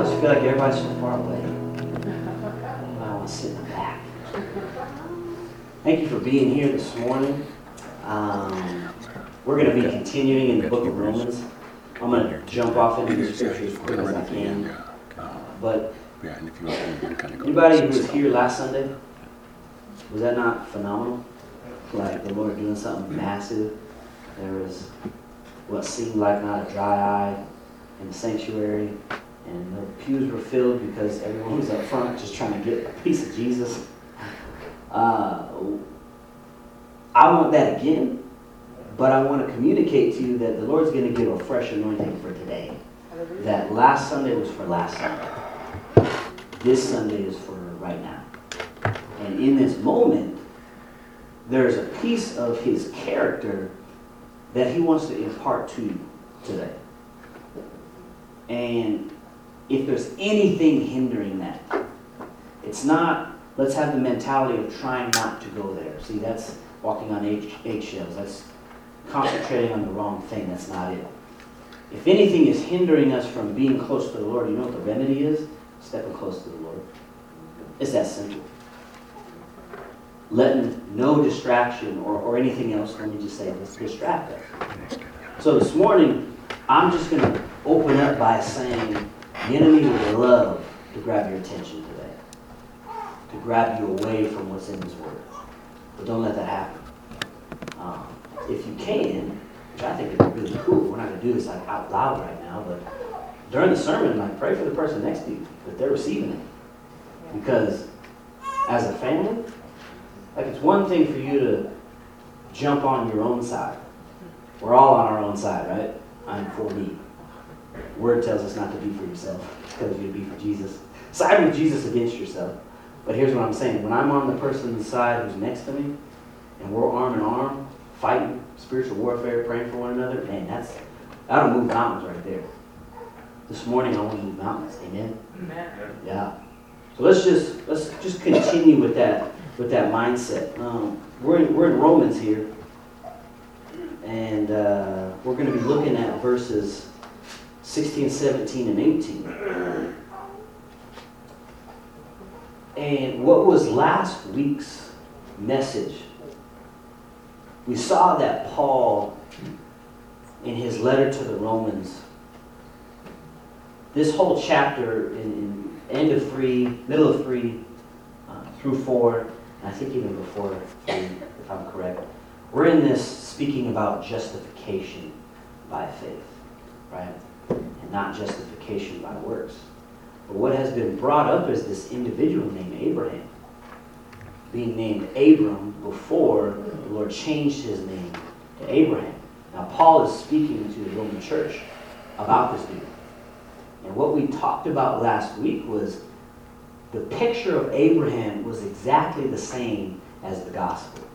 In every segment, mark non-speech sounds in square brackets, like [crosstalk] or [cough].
Sometimes I feel like everybody's so far away. I want to sit in the back. Thank you for being here this morning. Um, we're going to be continuing in the book of Romans. I'm going to jump off into the scripture as quick as I can. But Yeah, and if you want to kind of go. anybody who was here last Sunday, was that not phenomenal? Like the Lord doing something massive. There was what seemed like not a dry eye in the sanctuary, and the pews were filled because everyone was up front just trying to get a piece of Jesus. Uh, I want that again, but I want to communicate to you that the Lord's going to give a fresh anointing for today. That last Sunday was for last Sunday. This Sunday is for right now. And in this moment, there's a piece of his character that he wants to impart to you today. And if there's anything hindering that, it's not, let's have the mentality of trying not to go there. See, that's walking on egg- eggshells. That's concentrating on the wrong thing. That's not it. If anything is hindering us from being close to the Lord, you know what the remedy is? Stepping close to the Lord. It's that simple. Letting no distraction or, or anything else, let me just say this, distract us. So this morning, I'm just going to open up by saying the enemy would love to grab your attention today, to grab you away from what's in this word. But don't let that happen. Um, if you can, which I think be really cool, we're not going to do this like out loud right now, but during the sermon, like pray for the person next to you that they're receiving it. Because as a family, like it's one thing for you to jump on your own side. We're all on our own side, right? I'm for me. Word tells us not to be for yourself. It tells you to be for Jesus. Side with Jesus against yourself. But here's what I'm saying. When I'm on the person's side who's next to me, and we're arm in arm, fighting spiritual warfare, praying for one another, man, that's that'll move mountains right there. This morning I want to move mountains. Amen. Amen. Yeah. So let's just let's just continue with that with that mindset. Um, we're in, we're in Romans here, and uh, we're going to be looking at verses 16, 17, and 18. And what was last week's message? We saw that Paul, in his letter to the Romans, this whole chapter in, in end of three, middle of three, uh, through four, and I think even before three, if I'm correct, we're in this speaking about justification by faith, right? And not justification by works. But what has been brought up is this individual named Abraham, being named Abram before the Lord changed his name to Abraham. Now, Paul is speaking to the Roman church about this dude. And what we talked about last week was the picture of Abraham was exactly the same as the gospel.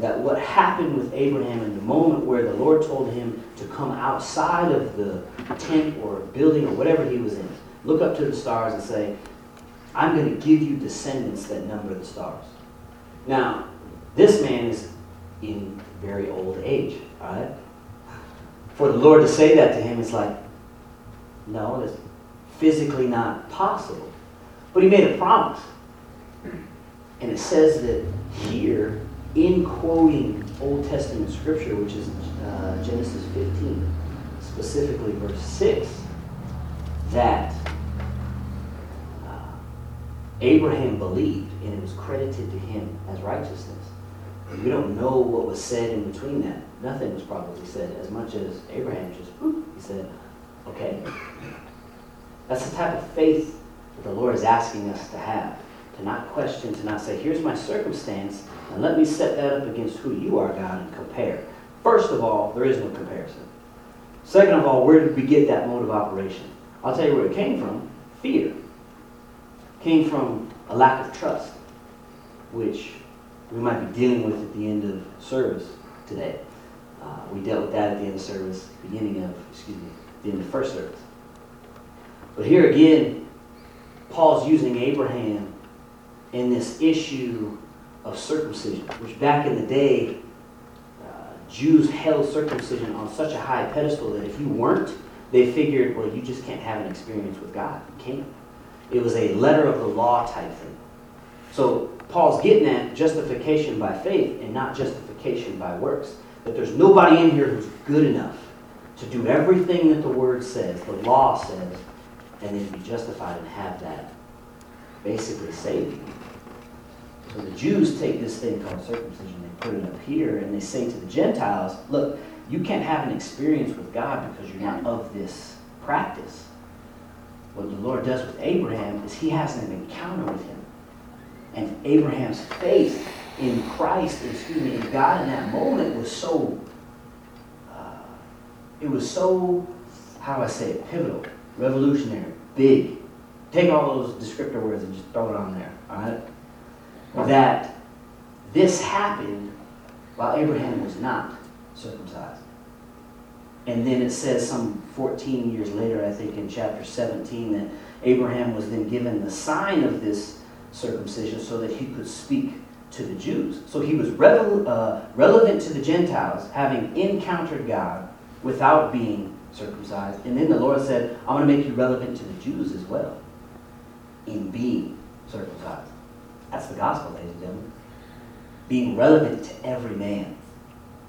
That what happened with Abraham in the moment where the Lord told him to come outside of the tent or building or whatever he was in, look up to the stars and say, I'm going to give you descendants that number the stars. Now, this man is in very old age, all right? For the Lord to say that to him is like, no, that's physically not possible. But he made a promise. And it says that here, in quoting Old Testament scripture, which is uh, Genesis 15, specifically verse 6, that uh, Abraham believed and it was credited to him as righteousness. We don't know what was said in between that. Nothing was probably said, as much as Abraham just, whoop, he said, Okay? That's the type of faith that the Lord is asking us to have. To not question, to not say, here's my circumstance, and let me set that up against who you are, God, and compare. First of all, there is no comparison. Second of all, where did we get that mode of operation? I'll tell you where it came from. Fear. Came from a lack of trust, which we might be dealing with at the end of service today. Uh, we dealt with that at the end of service, beginning of, excuse me, the end of first service. But here again, Paul's using Abraham in this issue of circumcision, which back in the day, uh, Jews held circumcision on such a high pedestal that if you weren't, they figured, well, you just can't have an experience with God. You can't. It was a letter of the law type thing. So Paul's getting at justification by faith and not justification by works. That there's nobody in here who's good enough to do everything that the word says, the law says, and then be justified and have that basically saved you. So the Jews take this thing called circumcision, they put it up here, and they say to the Gentiles, look, you can't have an experience with God because you're not of this practice. What the Lord does with Abraham is he has an encounter with him. And Abraham's faith in Christ, excuse me, in God in that moment was so, uh, it was so, how do I say it, pivotal, revolutionary, big. Take all those descriptor words and just throw it on there, all right? That this happened while Abraham was not circumcised. And then it says some 14 years later, I think in chapter 17, that Abraham was then given the sign of this circumcision so that he could speak to the Jews. So he was revel, uh, relevant to the Gentiles, having encountered God without being circumcised. And then the Lord said, I'm going to make you relevant to the Jews as well in being circumcised. That's the gospel, ladies and gentlemen. Being relevant to every man,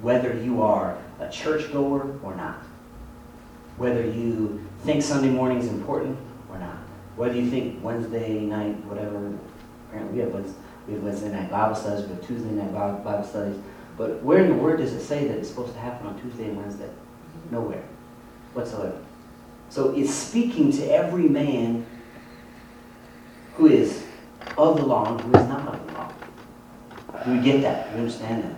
whether you are a churchgoer or not. Whether you think Sunday morning is important or not. Whether you think Wednesday night, whatever, apparently we have Wednesday, we have Wednesday night Bible studies, we have Tuesday night Bible, studies. But where in the Word does it say that it's supposed to happen on Tuesday and Wednesday? Nowhere whatsoever. So it's speaking to every man who is of the law and who is not of the law. Do we get that? Do we understand that?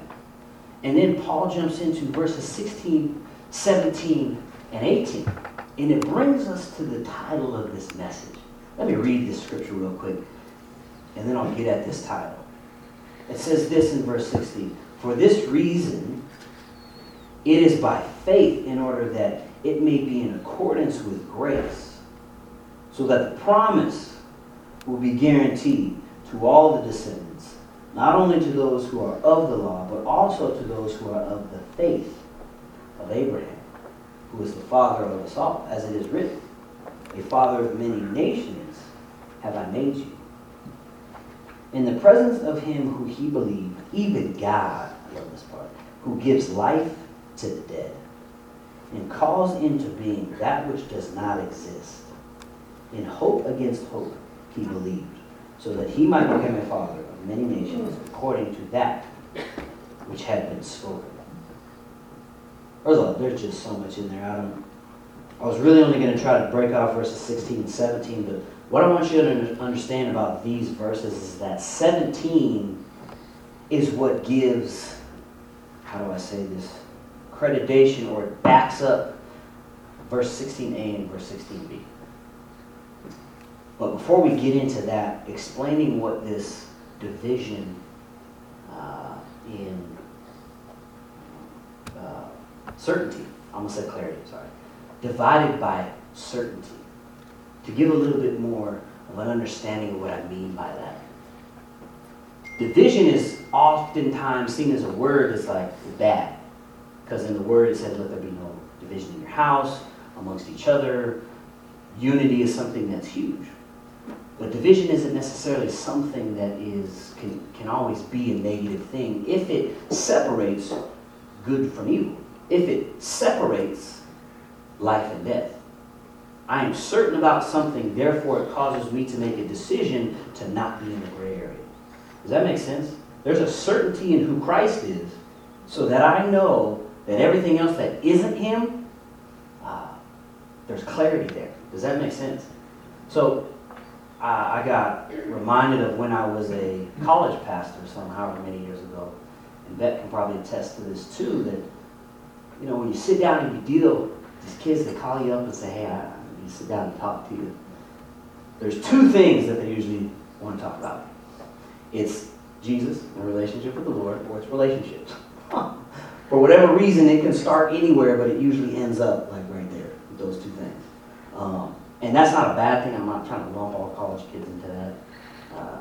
And then Paul jumps into verses 16, 17, and 18. And it brings us to the title of this message. Let me read this scripture real quick, and then I'll get at this title. It says this in verse 16 For this reason, it is by faith in order that it may be in accordance with grace, so that the promise will be guaranteed to all the descendants, not only to those who are of the law, but also to those who are of the faith of Abraham, who is the father of us all, as it is written, A father of many nations have I made you. In the presence of him who he believed, even God, I love this part, who gives life to the dead, and calls into being that which does not exist. In hope against hope, he believed, so that he might become a father of many nations according to that which had been spoken. There's, there's just so much in there. I don't. I was really only going to try to break off verses 16 and 17, but what I want you to understand about these verses is that 17 is what gives, how do I say this, accreditation or it backs up verse 16a and verse 16b. But before we get into that, explaining what this division uh, in uh, certainty, I almost said clarity, sorry, divided by certainty, to give a little bit more of an understanding of what I mean by that. Division is oftentimes seen as a word that's like bad, because in the word it says, let there be no division in your house, amongst each other. Unity is something that's huge. But division isn't necessarily something that is can, can always be a negative thing if it separates good from evil. If it separates life and death. I am certain about something, therefore it causes me to make a decision to not be in the gray area. Does that make sense? There's a certainty in who Christ is, so that I know that everything else that isn't Him, uh, there's clarity there. Does that make sense? So I got reminded of when I was a college pastor some however many years ago. And Beth can probably attest to this too, that, you know, when you sit down and you deal, with these kids, they call you up and say, hey, I need to sit down and talk to you. There's two things that they usually want to talk about. It's Jesus and relationship with the Lord, or it's relationships. [laughs] For whatever reason, it can start anywhere, but it usually ends up like right there with those two things. Um, and that's not a bad thing. I'm not trying to lump all college kids into that, uh,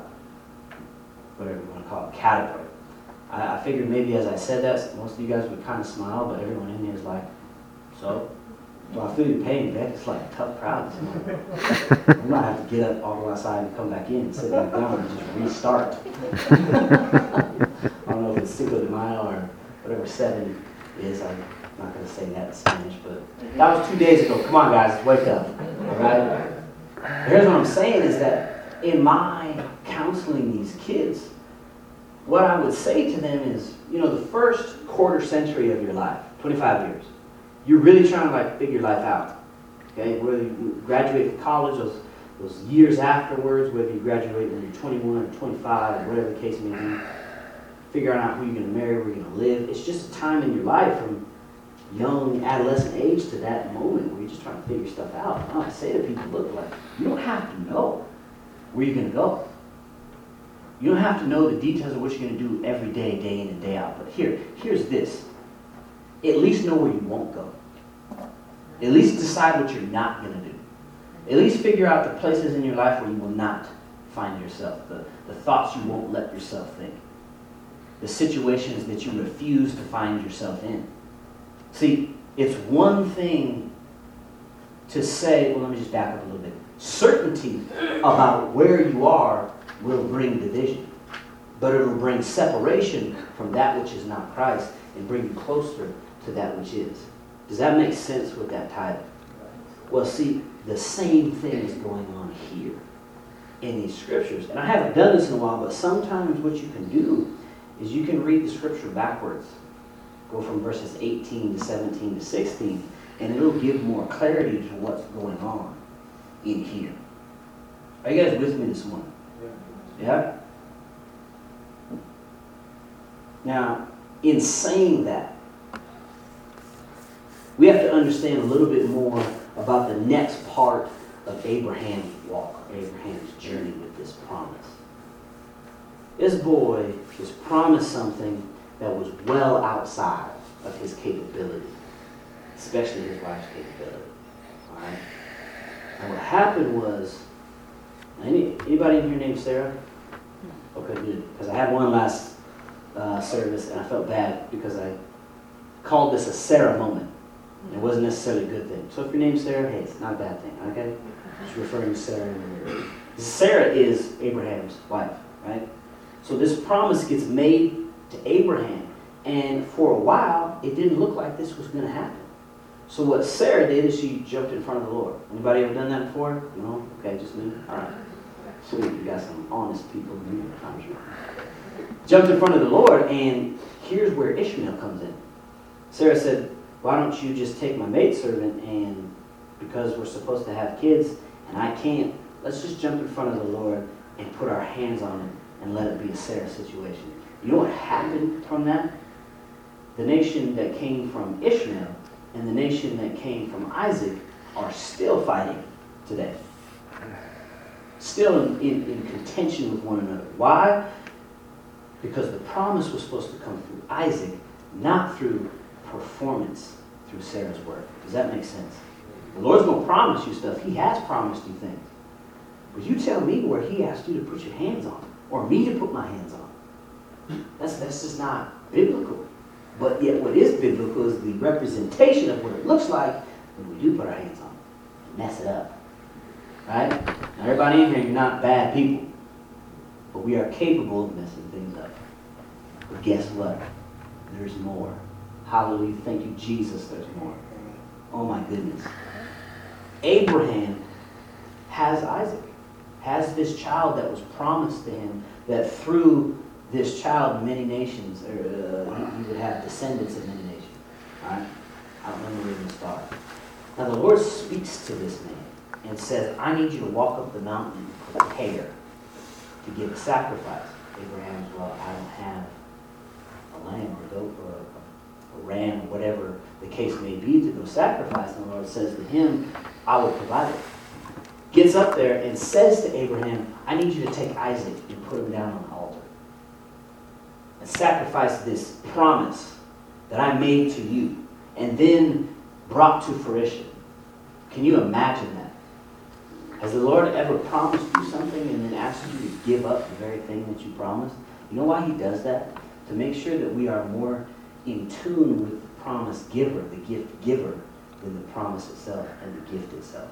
whatever you want to call it, category. I, I figured maybe as I said that, most of you guys would kind of smile, but everyone in here is like, so? Well, I feel your pain, Beck. It's like a tough crowd. this morning. I might have to get up, all go outside, and come back in, and sit back down, and just restart. [laughs] I don't know if it's Cinco de Mayo or whatever seven is. I'm not going to say that in Spanish, but that was two days ago. Come on, guys, wake up. Right. Here's what I'm saying is that in my counseling these kids, what I would say to them is, you know, the first quarter century of your life, 25 years, you're really trying to like figure life out. Okay, whether you graduate from college, those, those years afterwards, whether you graduate when you're 21 or 25, or whatever the case may be, figuring out who you're going to marry, where you're going to live. It's just a time in your life from young adolescent age to that moment where you're just trying to figure stuff out. I say to people, look, like you don't have to know where you're going to go. You don't have to know the details of what you're going to do every day, day in and day out. But here, here's this. At least know where you won't go. At least decide what you're not going to do. At least figure out the places in your life where you will not find yourself, the, the thoughts you won't let yourself think, the situations that you refuse to find yourself in. See, it's one thing to say, well, let me just back up a little bit. Certainty about where you are will bring division, but it will bring separation from that which is not Christ and bring you closer to that which is. Does that make sense with that title? Well, see, the same thing is going on here in these scriptures. And I haven't done this in a while, but sometimes what you can do is you can read the scripture backwards. Go from verses 18 to 17 to 16, and it'll give more clarity to what's going on in here. Are you guys with me this morning? Yeah? Now, in saying that, we have to understand a little bit more about the next part of Abraham's walk, Abraham's journey with this promise. This boy was promised something that was well outside of his capability, especially his wife's capability. All right? And what happened was, any, anybody in here named Sarah? Okay, good. Because I had one last uh, service and I felt bad because I called this a Sarah moment. It wasn't necessarily a good thing. So if your name's Sarah, hey, it's not a bad thing, okay? Just referring to Sarah. in the. Sarah is Abraham's wife, right? So this promise gets made to Abraham, and for a while, it didn't look like this was going to happen. So what Sarah did is she jumped in front of the Lord. Anybody ever done that before? No? Okay, just me. All right. Sweet, you got some honest people in. Jumped in front of the Lord, and here's where Ishmael comes in. Sarah said, why don't you just take my maidservant and because we're supposed to have kids and I can't, let's just jump in front of the Lord and put our hands on him and let it be a Sarah situation. You know what happened from that? The nation that came from Ishmael and the nation that came from Isaac are still fighting today. Still in, in, in contention with one another. Why? Because the promise was supposed to come through Isaac, not through performance through Sarah's work. Does that make sense? The Lord's going to promise you stuff. He has promised you things. But you tell me where He asked you to put your hands on, or me to put my hands on. That's, that's just not biblical. But yet, what is biblical is the representation of what it looks like when we do put our hands on it and mess it up. Right? Now, everybody in here, you're not bad people. But we are capable of messing things up. But guess what? There's more. Hallelujah. Thank you, Jesus. There's more. Oh my goodness. Abraham has Isaac, has this child that was promised to him that through this child many nations, or, uh, he would have descendants of many nations. All right? Don't remember where to start. Now the Lord speaks to this man and says, I need you to walk up the mountain and to give a sacrifice. Abraham's, well, I don't have a lamb or a goat or a, a ram or whatever the case may be to go sacrifice. And the Lord says to him, I will provide it. Gets up there and says to Abraham, I need you to take Isaac and put him down on the. And sacrifice this promise that I made to you and then brought to fruition. Can you imagine that? Has the Lord ever promised you something and then asked you to give up the very thing that you promised? You know why he does that? To make sure that we are more in tune with the promise giver, the gift giver, than the promise itself and the gift itself.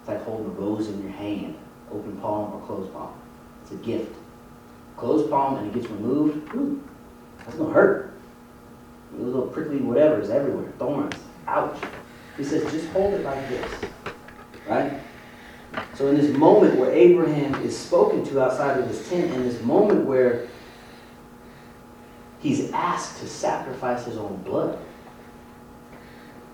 It's like holding a rose in your hand, open palm or closed palm. It's a gift. Closed palm and it gets removed, ooh, that's gonna hurt. A little prickly whatever is everywhere, thorns, ouch. He says, just hold it like this, right? So in this moment where Abraham is spoken to outside of his tent, in this moment where he's asked to sacrifice his own blood,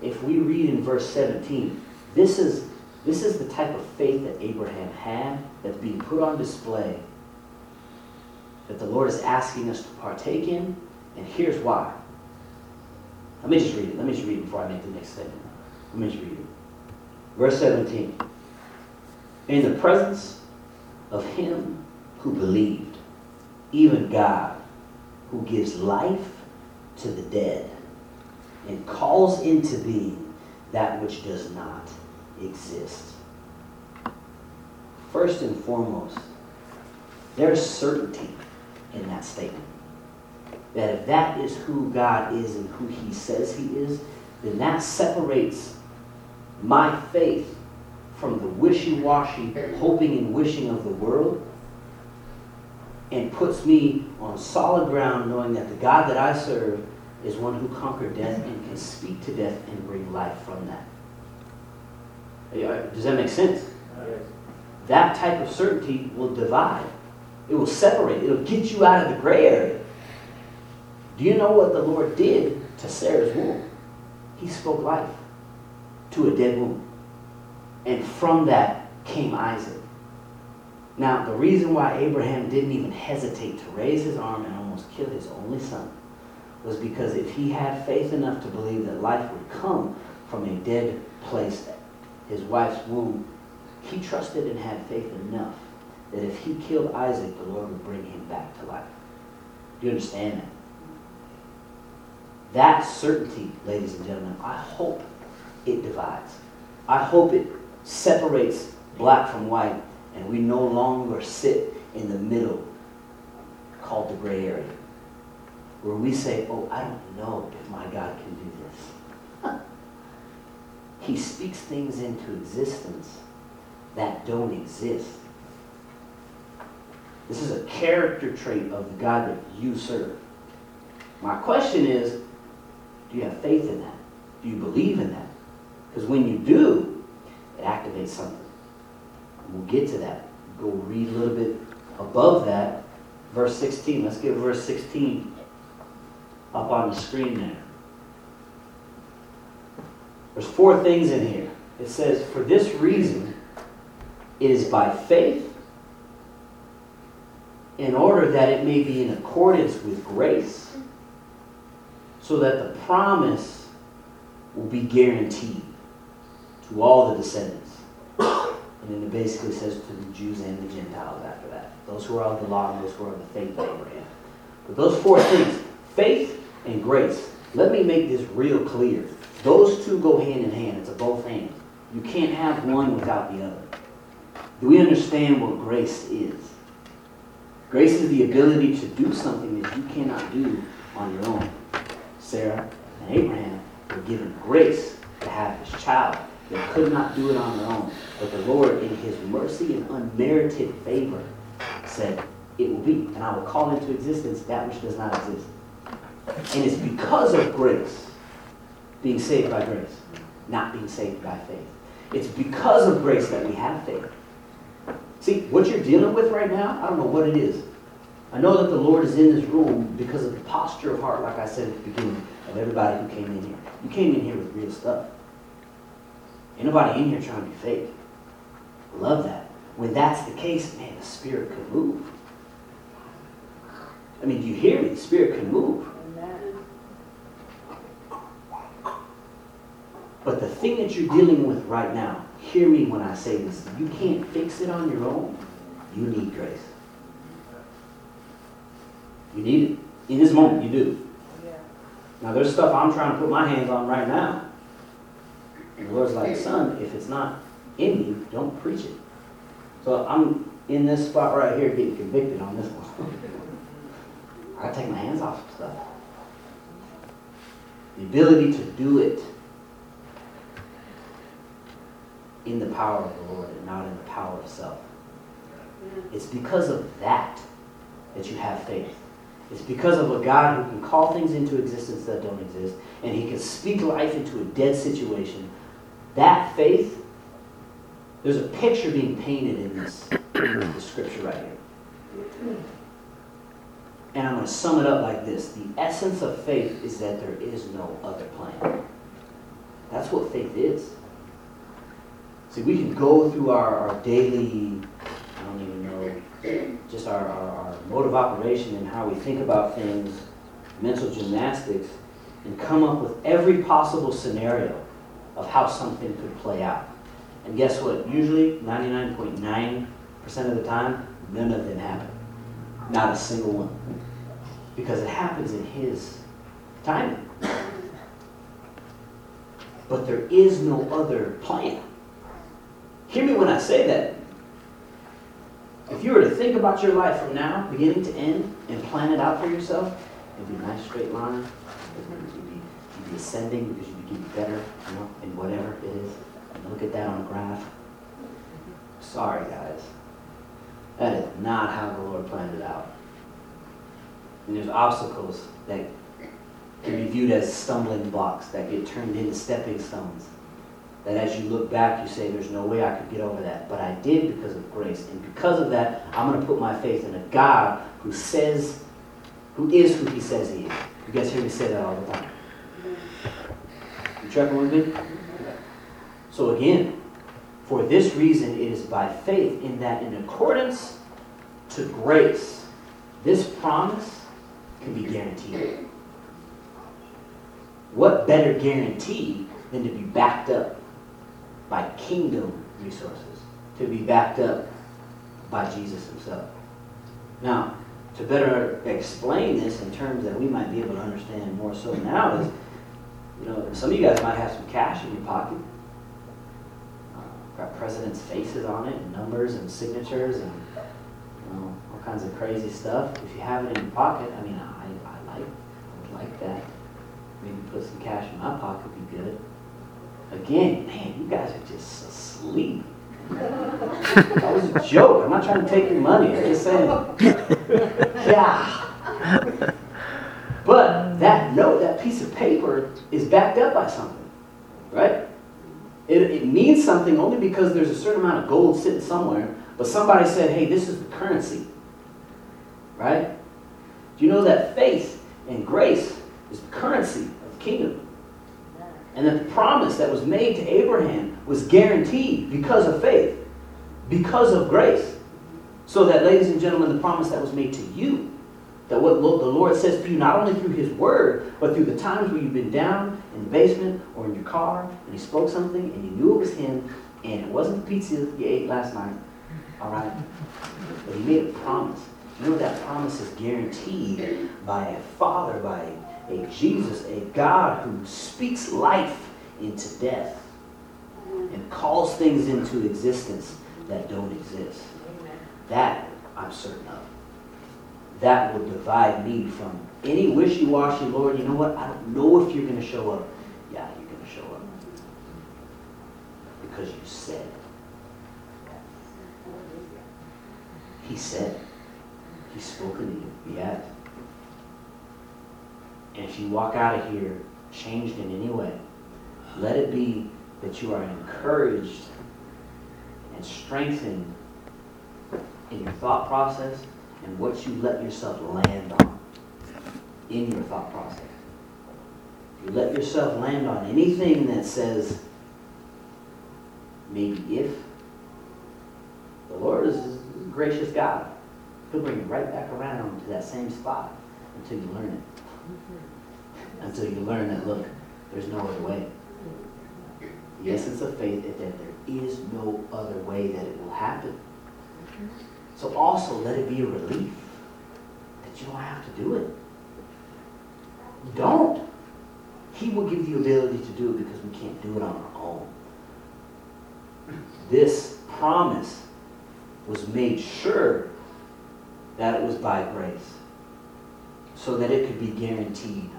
if we read in verse 17, this is, this is the type of faith that Abraham had that's being put on display, that the Lord is asking us to partake in, and here's why. Let me just read it. Let me just read it before I make the next statement. Let me just read it. Verse 17. In the presence of him who believed, even God, who gives life to the dead and calls into being that which does not exist. First and foremost, there's certainty in that statement. That if that is who God is and who He says He is, then that separates my faith from the wishy washy hoping and wishing of the world and puts me on solid ground knowing that the God that I serve is one who conquered death and can speak to death and bring life from that. Does that make sense? That type of certainty will divide. It will separate. It'll get you out of the gray area. Do you know what the Lord did to Sarah's womb? He spoke life to a dead womb. And from that came Isaac. Now, the reason why Abraham didn't even hesitate to raise his arm and almost kill his only son was because if he had faith enough to believe that life would come from a dead place, his wife's womb, he trusted and had faith enough that if he killed Isaac, the Lord would bring him back to life. Do you understand that? That certainty, ladies and gentlemen, I hope it divides. I hope it separates black from white and we no longer sit in the middle called the gray area where we say, oh, I don't know if my God can do this. he speaks things into existence that don't exist. This is a character trait of the God that you serve. My question is, do you have faith in that? Do you believe in that? Because when you do, it activates something. We'll get to that. Go read a little bit above that. Verse 16. Let's get verse 16 up on the screen there. There's four things in here. It says, For this reason, it is by faith, in order that it may be in accordance with grace, so that the promise will be guaranteed to all the descendants. And then it basically says to the Jews and the Gentiles after that. Those who are of the law and those who are of the faith of Abraham. But those four things, faith and grace, let me make this real clear. Those two go hand in hand. It's a both hands. You can't have one without the other. Do we understand what grace is? Grace is the ability to do something that you cannot do on your own. Sarah and Abraham were given grace to have this child. They could not do it on their own. But the Lord, in his mercy and unmerited favor, said, It will be, and I will call into existence that which does not exist. And it's because of grace, being saved by grace, not being saved by faith. It's because of grace that we have faith. See, what you're dealing with right now, I don't know what it is. I know that the Lord is in this room because of the posture of heart, like I said at the beginning, of everybody who came in here. You came in here with real stuff. Ain't nobody in here trying to be fake. Love that. When that's the case, man, the Spirit can move. I mean, do you hear me? The Spirit can move. But the thing that you're dealing with right now, hear me when I say this, you can't fix it on your own. You need grace. You need it. In this moment, you do. Now, there's stuff I'm trying to put my hands on right now. And the Lord's like, son, if it's not in you, don't preach it. So I'm in this spot right here getting convicted on this one. [laughs] I take my hands off of stuff. The ability to do it in the power of the Lord and not in the power of self. It's because of that that you have faith. It's because of a God who can call things into existence that don't exist, and he can speak life into a dead situation. That faith, there's a picture being painted in this, scripture right here. And I'm going to sum it up like this The essence of faith is that there is no other plan. That's what faith is. See, we can go through our, our daily, I don't even know, just our, our, our mode of operation and how we think about things, mental gymnastics, and come up with every possible scenario of how something could play out. And guess what? Usually, 99.9% of the time, none of them happen. Not a single one. Because it happens in His timing. But there is no other plan. Hear me when I say that. If you were to think about your life from now, beginning to end, and plan it out for yourself, it'd be a nice straight line. You'd be, you'd be ascending because you'd be getting better, you know, in whatever it is. And look at that on a graph. Sorry, guys. That is not how the Lord planned it out. And there's obstacles that can be viewed as stumbling blocks that get turned into stepping stones. That as you look back, you say, There's no way I could get over that. But I did because of grace. And because of that, I'm going to put my faith in a God who says, who is who he says he is. You guys hear me say that all the time. You tracking with me? So again, for this reason, it is by faith in that in accordance to grace, this promise can be guaranteed. What better guarantee than to be backed up by kingdom resources, to be backed up by Jesus himself? Now, to better explain this in terms that we might be able to understand more so now is, you know, some of you guys might have some cash in your pocket. Uh, got presidents' faces on it, and numbers and signatures and you know, all kinds of crazy stuff. If you have it in your pocket, I mean, I, I like, I would like that. Maybe put some cash in my pocket would be good. Again, man, you guys are just asleep. that was a joke. I'm not trying to take your money. I'm just saying. Yeah. But that note, that piece of paper, is backed up by something, right? It, it means something only because there's a certain amount of gold sitting somewhere, but somebody said, hey, this is the currency, right? Do you know that faith and grace is the currency of the kingdom? And the promise that was made to Abraham was guaranteed because of faith, because of grace. So that, ladies and gentlemen, the promise that was made to you, that what the Lord says to you, not only through His Word, but through the times where you've been down in the basement or in your car, and He spoke something, and you knew it was Him, and it wasn't the pizza you ate last night, all right? But He made a promise. You know that promise is guaranteed by a Father, by a Jesus, a God who speaks life into death and calls things into existence that don't exist. That I'm certain of. That will divide me from any wishy-washy, Lord, you know what? I don't know if you're going to show up. Yeah, you're going to show up. Because you said. He said. He's spoken to you. Yet. And if you walk out of here changed in any way, let it be that you are encouraged and strengthened in your thought process and what you let yourself land on in your thought process. You let yourself land on anything that says, maybe if, the Lord is a gracious God. He'll bring you right back around to that same spot until you learn it. Until you learn that, look, there's no other way. The essence of faith is that there is no other way that it will happen. So also let it be a relief that you don't have to do it. Don't. He will give you the ability to do it because we can't do it on our own. This promise was made sure that it was by grace so that it could be guaranteed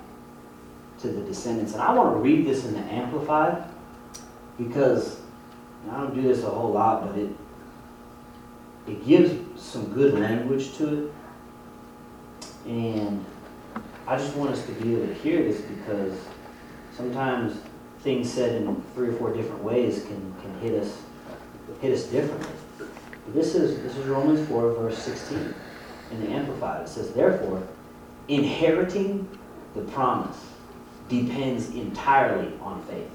to the descendants. And I want to read this in the Amplified because I don't don't this a whole lot, but it it gives some good language to it. And I just want us to be able to hear this because sometimes things said in three or four different ways can, can hit us hit us differently. But this is this is Romans 4, verse 16 in the Amplified. It says, Therefore, inheriting the promise depends entirely on faith.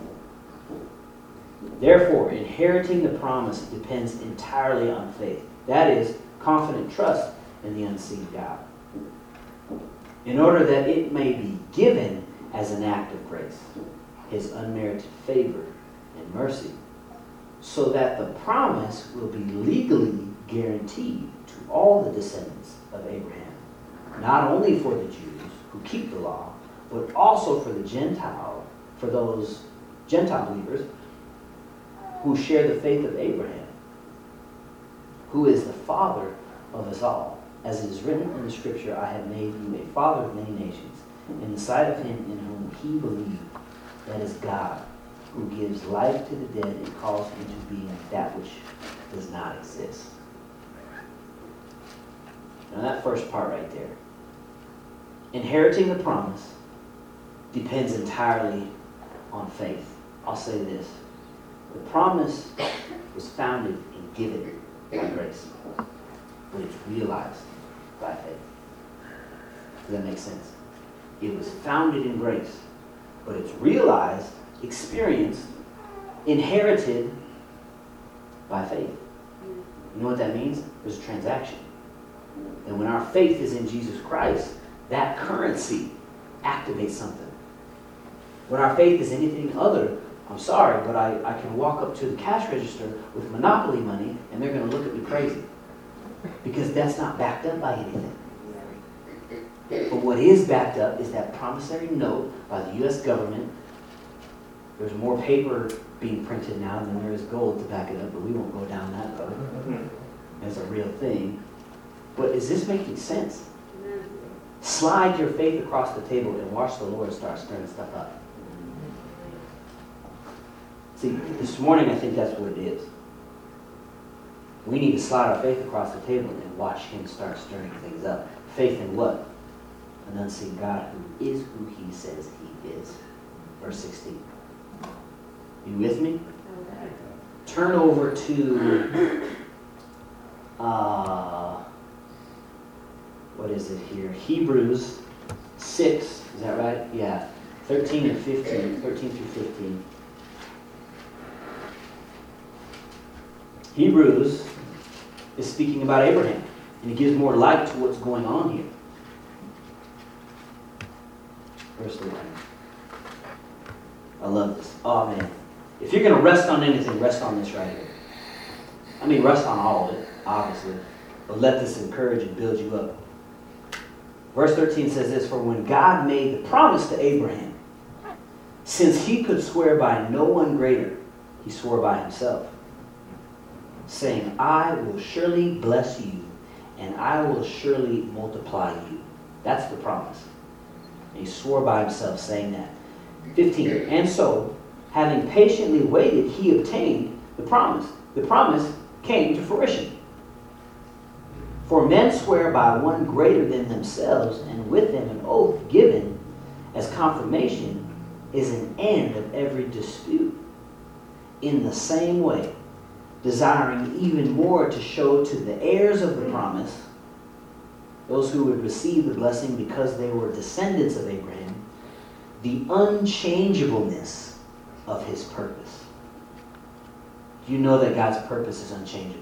Therefore, inheriting the promise depends entirely on faith. That is, confident trust in the unseen God. In order that it may be given as an act of grace, his unmerited favor and mercy, so that the promise will be legally guaranteed to all the descendants of Abraham, not only for the Jews who keep the law, but also for the Gentile, for those Gentile believers who share the faith of Abraham, who is the father of us all. As it is written in the scripture, I have made you a father of many nations, in the sight of him in whom he believed, that is God, who gives life to the dead and calls into being that which does not exist. Now, that first part right there. Inheriting the promise depends entirely on faith. I'll say this the promise was founded and given by grace, but it's realized by faith. Does that make sense? It was founded in grace, but it's realized, experienced, inherited by faith. You know what that means? There's a transaction. And when our faith is in Jesus Christ, that currency activates something. When our faith is anything other, I'm sorry, but I, I can walk up to the cash register with monopoly money and they're going to look at me crazy. Because that's not backed up by anything. But what is backed up is that promissory note by the U.S. government. There's more paper being printed now than there is gold to back it up, but we won't go down that road. Mm-hmm. It's a real thing. But is this making sense? Slide your faith across the table and watch the Lord start stirring stuff up. See, this morning I think that's what it is. We need to slide our faith across the table and watch Him start stirring things up. Faith in what? An unseen God who is who He says He is. Verse 16. You with me? Turn over to, uh, what is it here? Hebrews 6, is that right? Yeah. 13 and 15, 13 through 15. Hebrews is speaking about Abraham, and it gives more light to what's going on here. Verse 13. I love this. Oh, man. If you're going to rest on anything, rest on this right here. I mean, rest on all of it, obviously, but let this encourage and build you up. Verse 13 says this For when God made the promise to Abraham, since he could swear by no one greater, he swore by himself, saying, I will surely bless you, and I will surely multiply you. That's the promise. And he swore by himself, saying that. 15. And so, having patiently waited, he obtained the promise. The promise came to fruition. For men swear by one greater than themselves, and with them an oath given as confirmation is an end of every dispute. In the same way, desiring even more to show to the heirs of the promise, those who would receive the blessing because they were descendants of Abraham, the unchangeableness of his purpose. You know that God's purpose is unchangeable?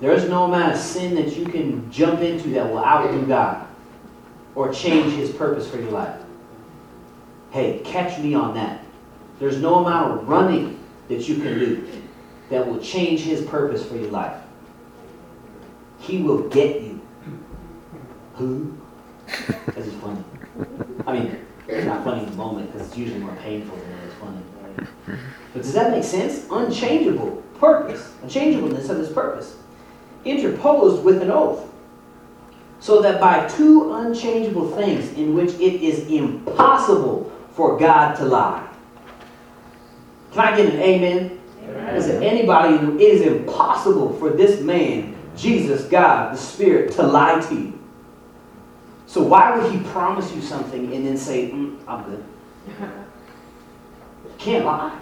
There is no amount of sin that you can jump into that will outdo God or change his purpose for your life. Hey, catch me on that. There's no amount of running that you can do that will change his purpose for your life. He will get you. Who? This is funny. I mean, it's not funny in the moment because it's usually more painful than it's funny. But does that make sense? Unchangeable purpose, unchangeableness of his purpose, interposed with an oath, so that by two unchangeable things in which it is impossible for God to lie. Can I get an amen? Listen, anybody, it is impossible for this man, Jesus, God, the Spirit, to lie to you. So why would he promise you something and then say, mm, I'm good? [laughs] Can't lie.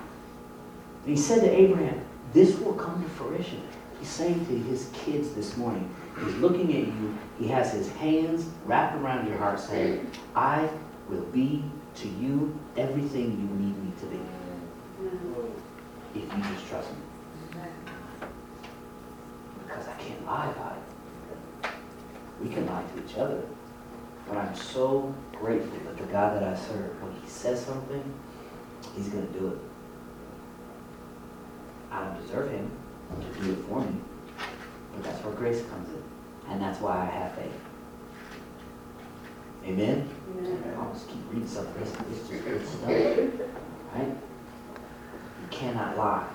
And he said to Abraham, this will come to fruition. He's saying to his kids this morning, he's looking at you, he has his hands wrapped around your heart saying, I will be to you everything you need me to be. If you just trust me. Because I can't lie about it. We can lie to each other. But I'm so grateful that the God that I serve, when he says something, he's going to do it. I don't deserve him to do it for me. But that's where grace comes in. And that's why I have faith. Amen? I'll just keep reading this. It's just good stuff. Right? You cannot lie.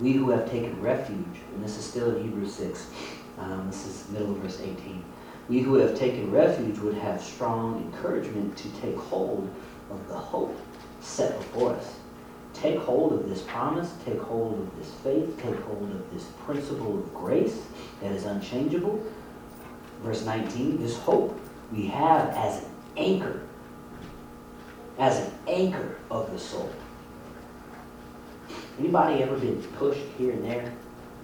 We who have taken refuge, and this is still in Hebrews 6, um, this is middle of verse 18. We who have taken refuge would have strong encouragement to take hold of the hope set before us. Take hold of this promise, take hold of this faith, take hold of this principle of grace that is unchangeable. Verse 19, this hope we have as an anchor, as an anchor of the soul. Anybody ever been pushed here and there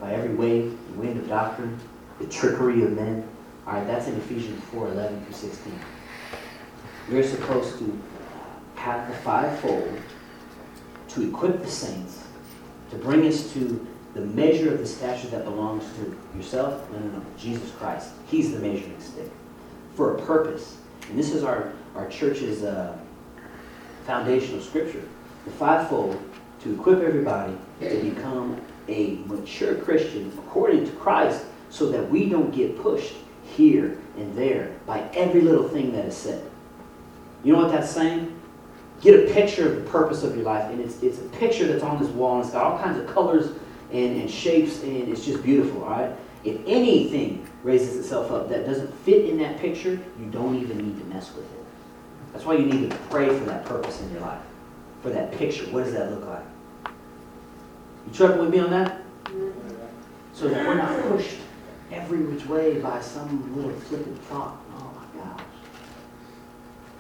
by every wave, the wind of doctrine, the trickery of men? All right, that's in Ephesians 4 11 through 16. You're supposed to have the fivefold to equip the saints, to bring us to the measure of the stature that belongs to yourself. No, no, no. Jesus Christ. He's the measuring stick for a purpose. And this is our, our church's uh, foundational scripture. The fivefold to equip everybody to become a mature Christian according to Christ so that we don't get pushed here and there by every little thing that is said. You know what that's saying? Get a picture of the purpose of your life, and it's, it's a picture that's on this wall, and it's got all kinds of colors and, and shapes, and it's just beautiful, all right? If anything raises itself up that doesn't fit in that picture, you don't even need to mess with it. That's why you need to pray for that purpose in your life, for that picture. What does that look like? You trucking with me on that? So that we're not pushed every which way by some little flippant thought. Oh my gosh.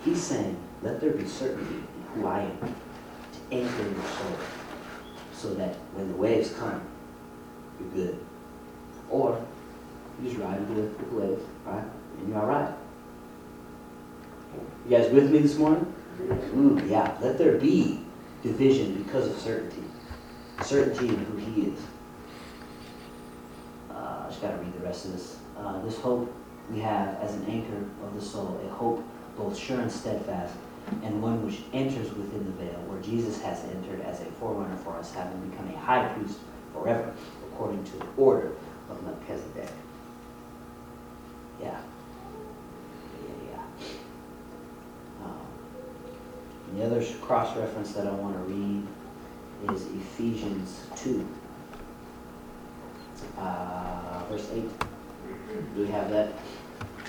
He's saying, let there be certainty in who I am to anchor your soul so that when the waves come, you're good. Or you just ride with the waves, right? And you're all right. You guys with me this morning? Ooh, yeah. Let there be division because of certainty. Certainty in who he is. Uh, I just got to read the rest of this. Uh, this hope we have as an anchor of the soul, a hope both sure and steadfast, and one which enters within the veil, where Jesus has entered as a forerunner for us, having become a high priest forever, according to the order of Melchizedek. Yeah. Yeah. Um, the other cross reference that I want to read is Ephesians 2, uh, verse 8. Do we have that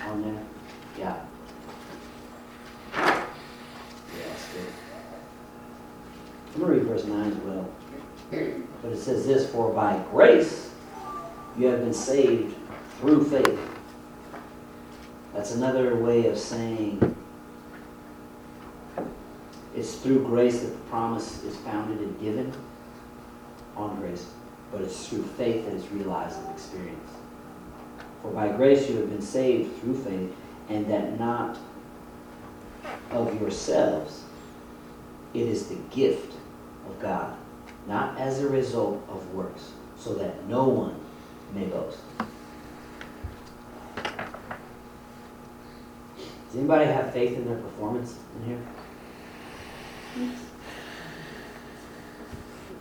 on there? Yeah, that's good. Read verse 9 as well. But it says this For by grace you have been saved through faith. That's another way of saying it's through grace that the promise is founded and given on grace, but it's through faith that it's realized and experienced. For by grace you have been saved through faith, and that not of yourselves. It is the gift of God, not as a result of works, so that no one may boast. Does anybody have faith in their performance in here?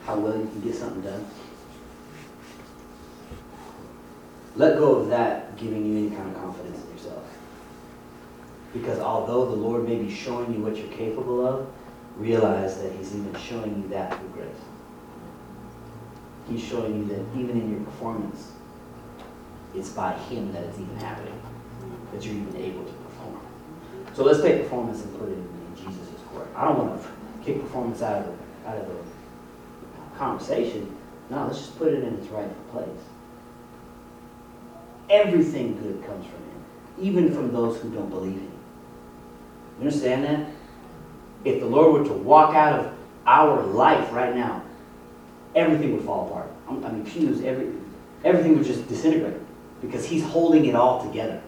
How well you can get something done? Let go of that giving you any kind of confidence in yourself. Because although the Lord may be showing you what you're capable of, realize that He's even showing you that through grace. He's showing you that even in your performance, it's by Him that it's even happening, that you're even able to perform. So let's take performance and put it in, Jesus' court. I don't want to kick performance out of the, out of the conversation. No, let's just put it in its rightful place. Everything good comes from him, even from those who don't believe him. You understand that? If the Lord were to walk out of our life right now, everything would fall apart. I mean, pews, every, everything would just disintegrate because he's holding it all together.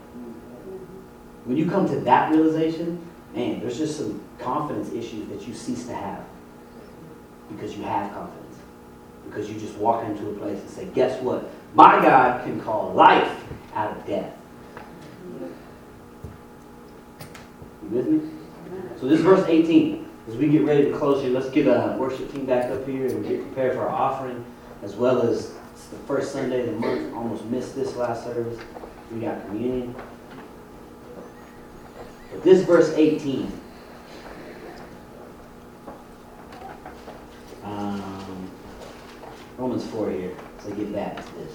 When you come to that realization, man, there's just some confidence issues that you cease to have because you have confidence. Because you just walk into a place and say, guess what? My God can call life out of death. You with me? So this is verse 18. As we get ready to close here, let's get a worship team back up here and get prepared for our offering, as well as the first Sunday of the month. Almost missed this last service. We got communion. But this verse 18. Um, Romans 4 here. So get back to this.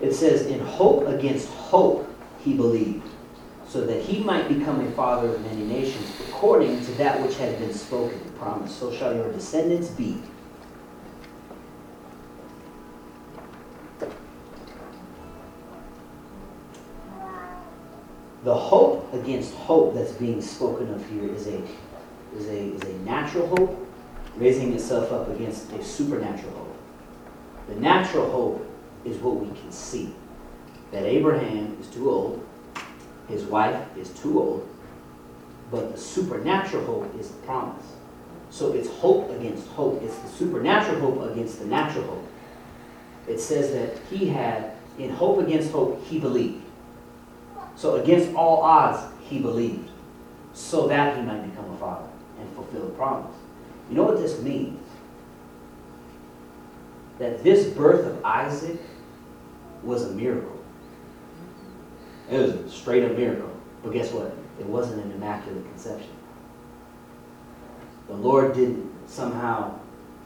It says, In hope against hope he believed, so that he might become a father of many nations, according to that which had been spoken and promised. So shall your descendants be. The hope against hope that's being spoken of here is a, is a, is a natural hope raising itself up against a supernatural hope. The natural hope is what we can see. That Abraham is too old, his wife is too old, but the supernatural hope is the promise. So it's hope against hope. It's the supernatural hope against the natural hope. It says that he had, in hope against hope, he believed. So against all odds, he believed, so that he might become a father and fulfill the promise. You know what this means? That this birth of Isaac was a miracle. It was a straight up miracle. But guess what? It wasn't an immaculate conception. The Lord didn't somehow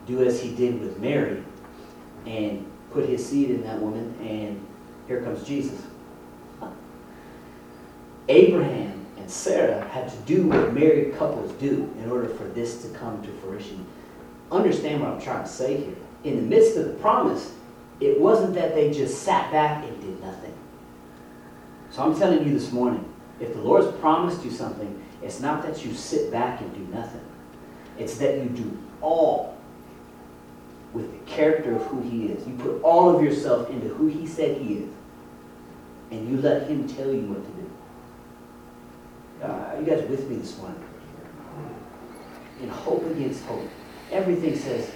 do as he did with Mary and put his seed in that woman, and here comes Jesus. Abraham and Sarah had to do what married couples do in order for this to come to fruition. Understand what I'm trying to say here. In the midst of the promise, it wasn't that they just sat back and did nothing. So I'm telling you this morning, if the Lord's promised you something, it's not that you sit back and do nothing. It's that you do all with the character of who He is. You put all of yourself into who He said He is. And you let Him tell you what to do. Uh, are you guys with me this morning? In hope against hope. Everything says,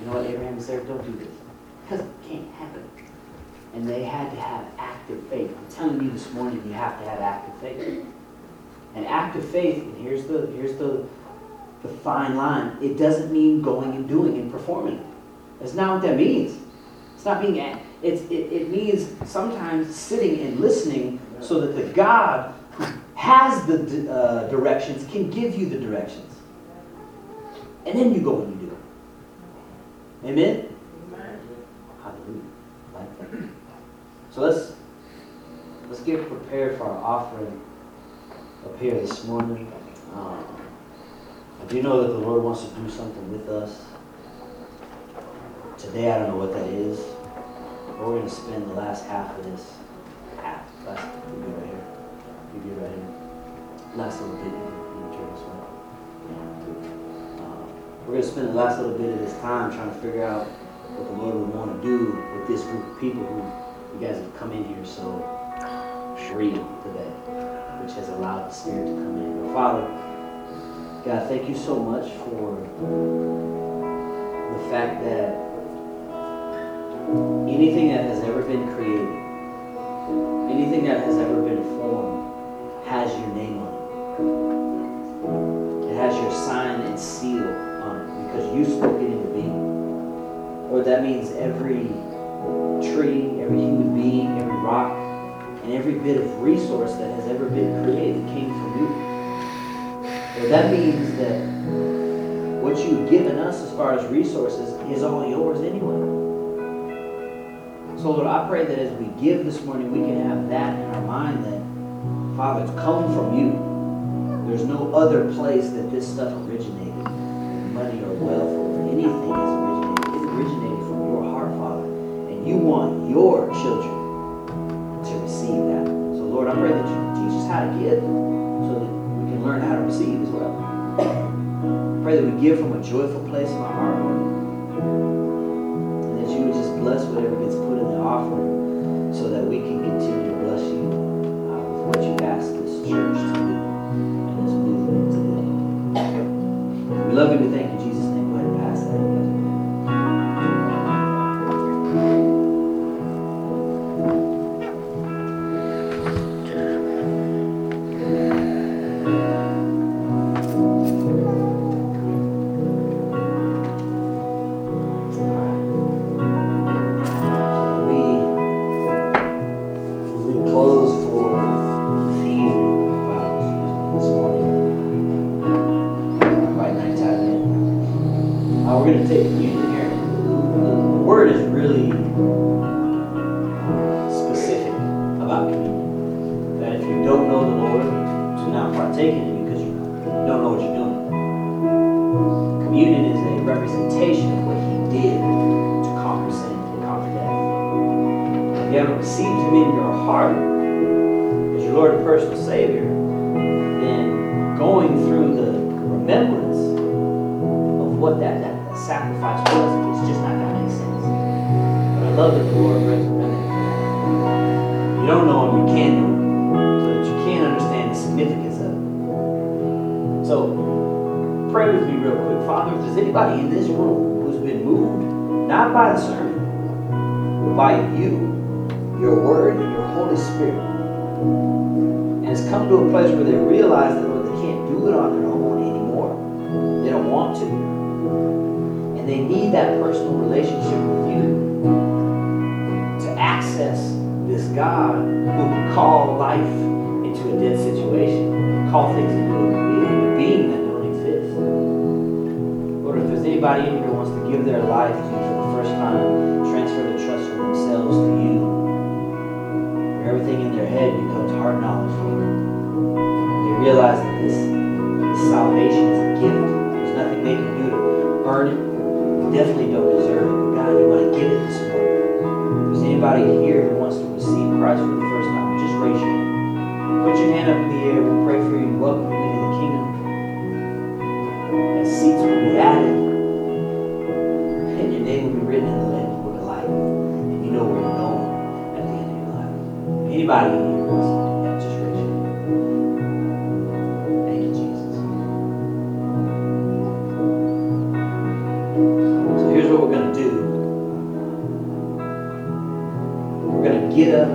you know what, Abraham and don't do this. Because it can't happen. And they had to have active faith. I'm telling you this morning, you have to have active faith. And active faith, and here's the here's the the fine line. It doesn't mean going and doing and performing. That's not what that means. It's not being. It's it, it means sometimes sitting and listening so that the God who has the uh, directions can give you the directions, and then you go and you do it. Amen. Hallelujah. Like that. So let's let's get prepared for our offering up here this morning. Um, I do know that the Lord wants to do something with us. Today, I don't know what that is. But we're going to spend the last half of this half. Last, you be right here. You be right here. Last little bit. Um, we're going to spend the last little bit of this time trying to figure out what the Lord would want to do with this group of people who you guys have come in here so free today, which has allowed the Spirit to come in. But Father, God, thank you so much for the fact that anything that has ever been created, anything that has ever been formed, has your name on it. It has your sign and seal on it because you spoke it into being. Lord, that means every tree, every human being, every rock, and every bit of resource that has ever been created came from you. Lord, that means that what you've given us as far as resources is all yours anyway. So, Lord, I pray that as we give this morning, we can have that in our mind that, Father, it's come from you. There's no other place that this stuff originated, money or wealth or anything is originated you want your children to receive that. So, Lord, I pray that you teach us how to give so that we can learn how to receive as well. Pray that we give from a joyful place in our heart, Lord. And that you would just bless whatever gets put in the offering so that we can continue to bless you uh, with what you've asked this church to give their life to you for the first time, transfer the trust from themselves to you, where everything in their head becomes hard knowledge, Lord. They realize that this, this salvation is a gift. There's nothing they can do to earn it. We definitely don't deserve it. But God, you want to give it this morning. If there's anybody here who wants to receive Christ for the first time, just raise your hand. Put your hand up Anybody in wants to just raise your hand. Thank you, Jesus. So here's what we're going to do. We're going to get up,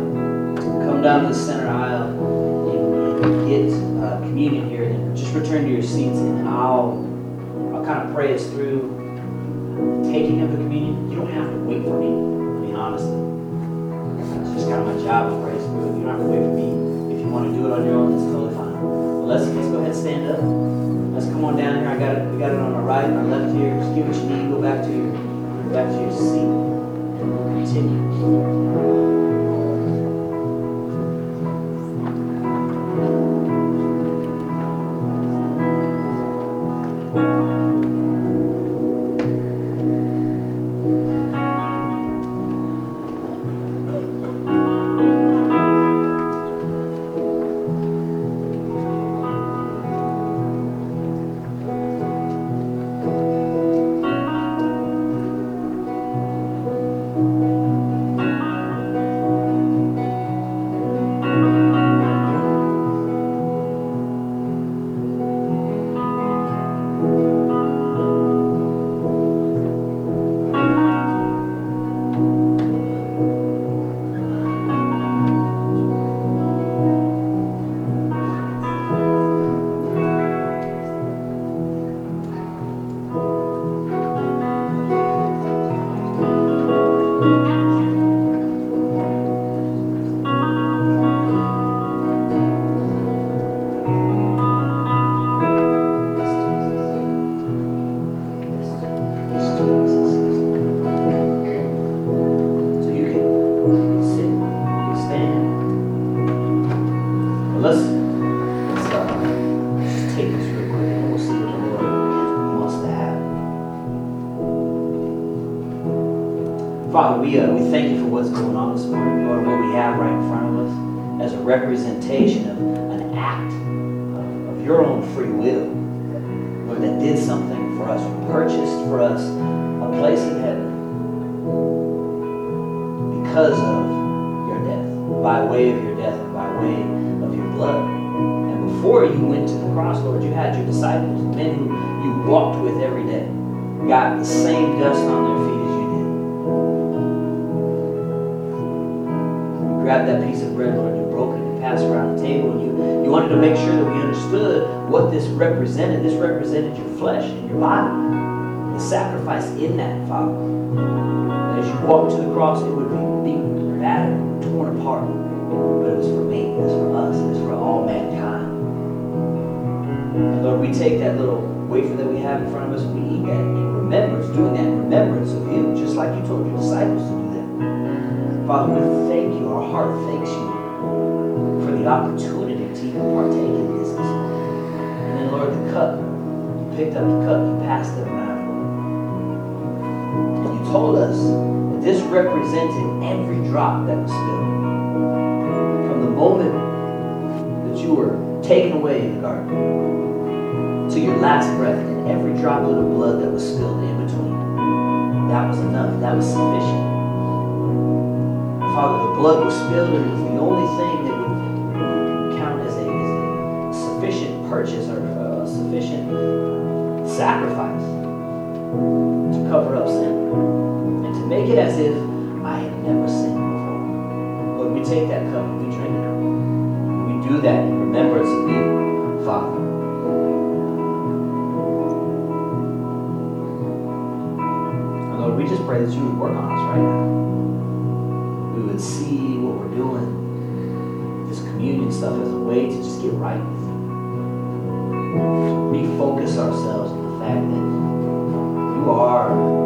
come down to the center aisle, and, and get uh, communion here. And just return to your seats, and I'll I'll kind of pray us through left here. Just get what you need. Go back to your back to your seat. Continue. This represented your flesh and your body, the sacrifice in that, Father. As you walked to the cross, it would be beaten, battered, torn apart. But it was for me, it was for us, it was for all mankind. And Lord, we take that little wafer that we have in front of us and we eat that in remembrance, doing that in remembrance of you, just like you told your disciples to do that. Father, we thank you, our heart thanks you for the opportunity to even partake picked up the cup, you passed it around, And you told us that this represented every drop that was spilled. From the moment that you were taken away in the garden to your last breath and every droplet of blood that was spilled in between. That was enough. That was sufficient. Father, the blood was spilled and it was the only thing that would count as a, as a sufficient purchase or a sufficient sacrifice to cover up sin and to make it as if I had never sinned before. Lord, we take that cup and we drink it. We do that in remembrance of you, Father. And Lord, we just pray that you would work on us right now. We would see what we're doing, this communion stuff as a way to just get right. Refocus ourselves the that you are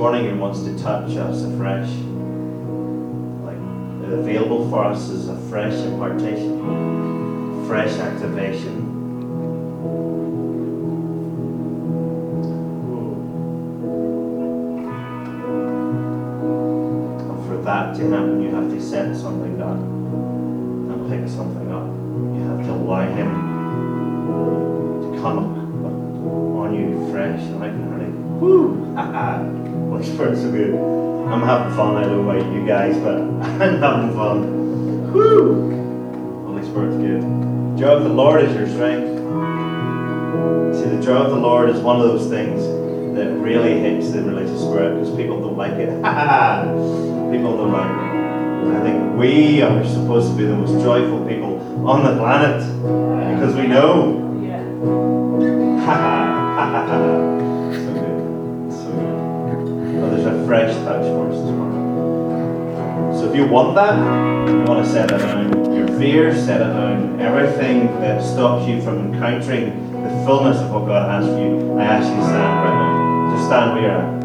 morning He wants to touch us afresh. Like available for us is a fresh impartation, fresh activation. And for that to happen, you have to set something down and pick something up. You have to allow Him to come on you fresh. And can really, whoo, ha ha. Holy Spirit's so good. I'm having fun. I don't know about you guys, but [laughs] I'm having fun. Whoo! Holy Spirit's good. Joy of the Lord is your strength. See, the joy of the Lord is one of those things that really hits the religious spirit because people don't like it. [laughs] people don't like it. I think we are supposed to be the most joyful people on the planet because we know. Ha [laughs] fresh touch for us this morning. So if you want that, you want to set it down. Your fears, set it down. Everything that stops you from encountering the fullness of what God has for you, I ask you to stand right now. Just stand where you're.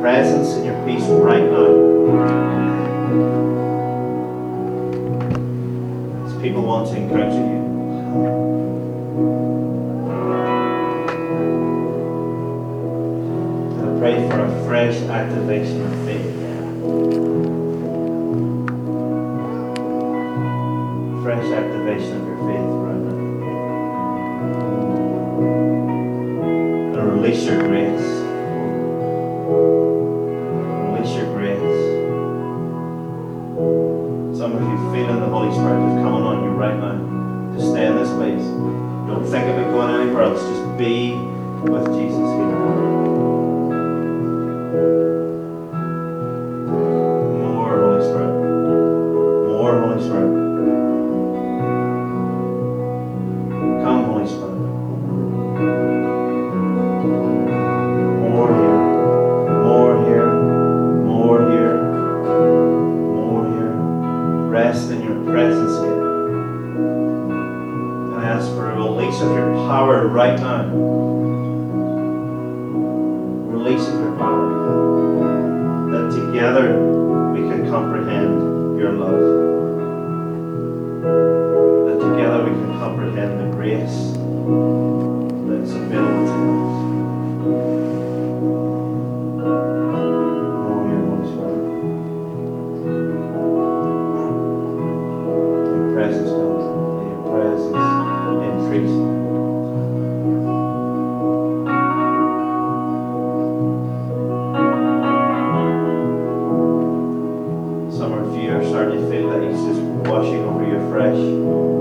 presence and your peace right now. As people want to encourage you. I pray for a fresh activation of faith. Fresh activation of Christ is be with Jesus. fresh.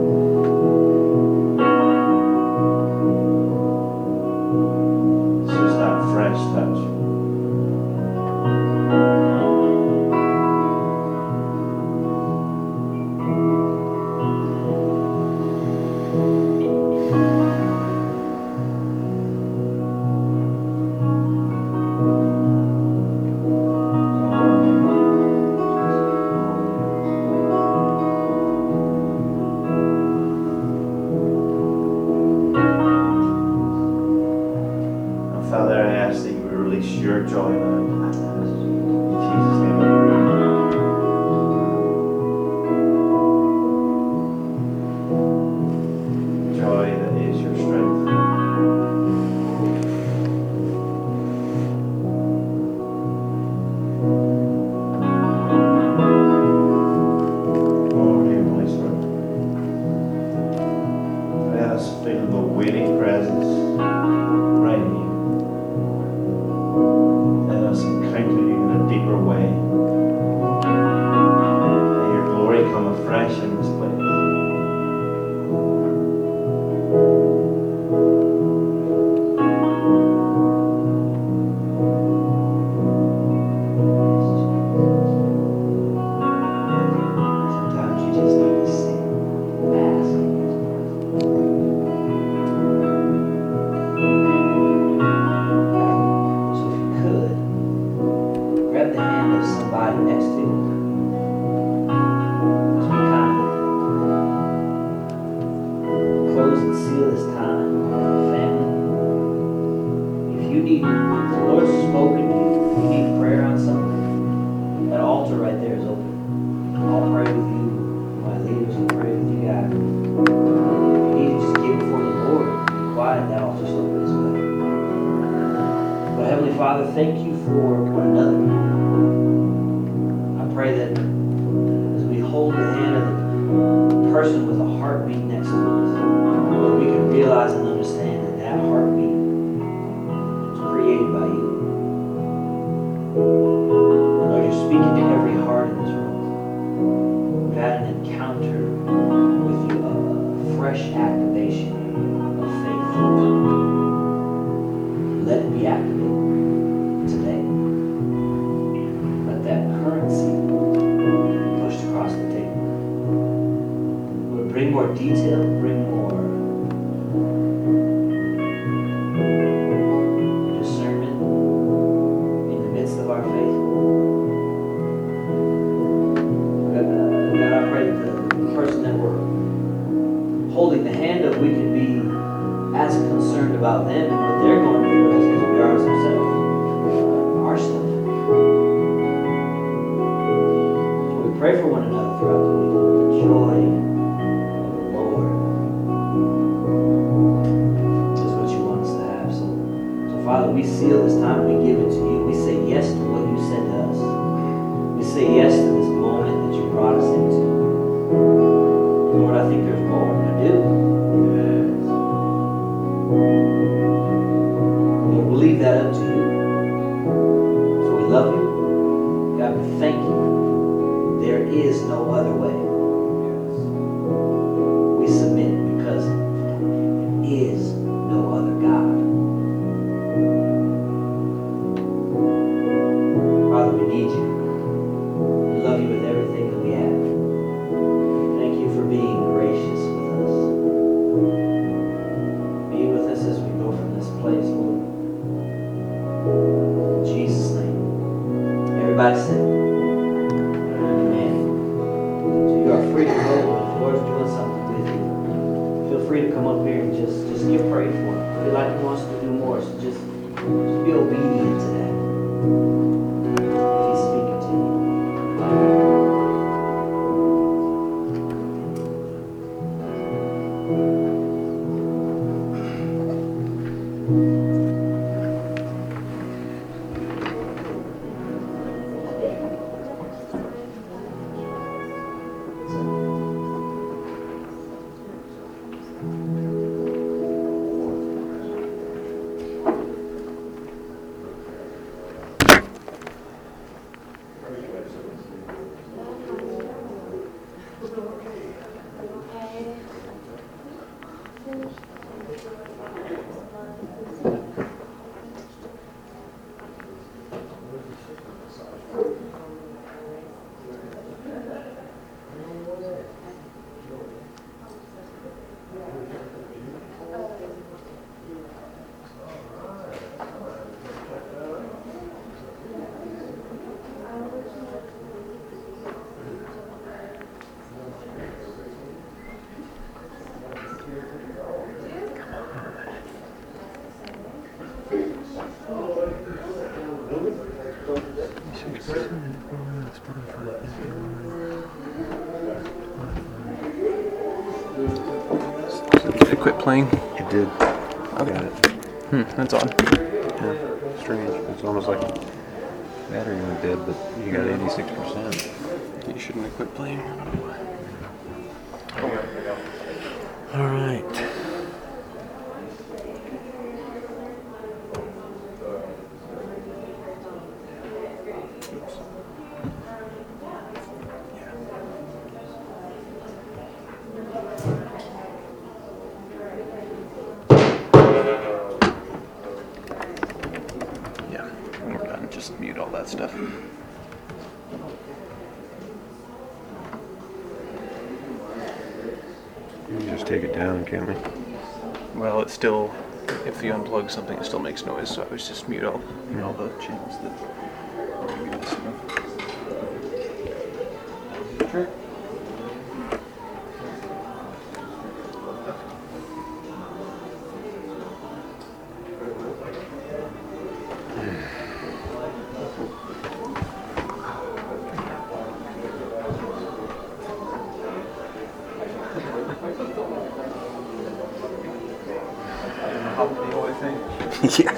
you need, the Lord's spoken to you, you need prayer on something, that altar right there is open. I'll pray with you. My leaders will pray with you guys. You need to just get before the Lord. Quiet that altar's open as well. But Heavenly Father, thank you for one another. I pray that as we hold the hand of the person with a heartbeat is no other way. Did it quit playing? It did. Okay. Got it. Hmm, that's odd. Yeah, strange. It's almost like battery went dead, but you got 86%. You shouldn't have quit playing. something that still makes noise, so I was just mute all, mute all the channels that [laughs] yeah.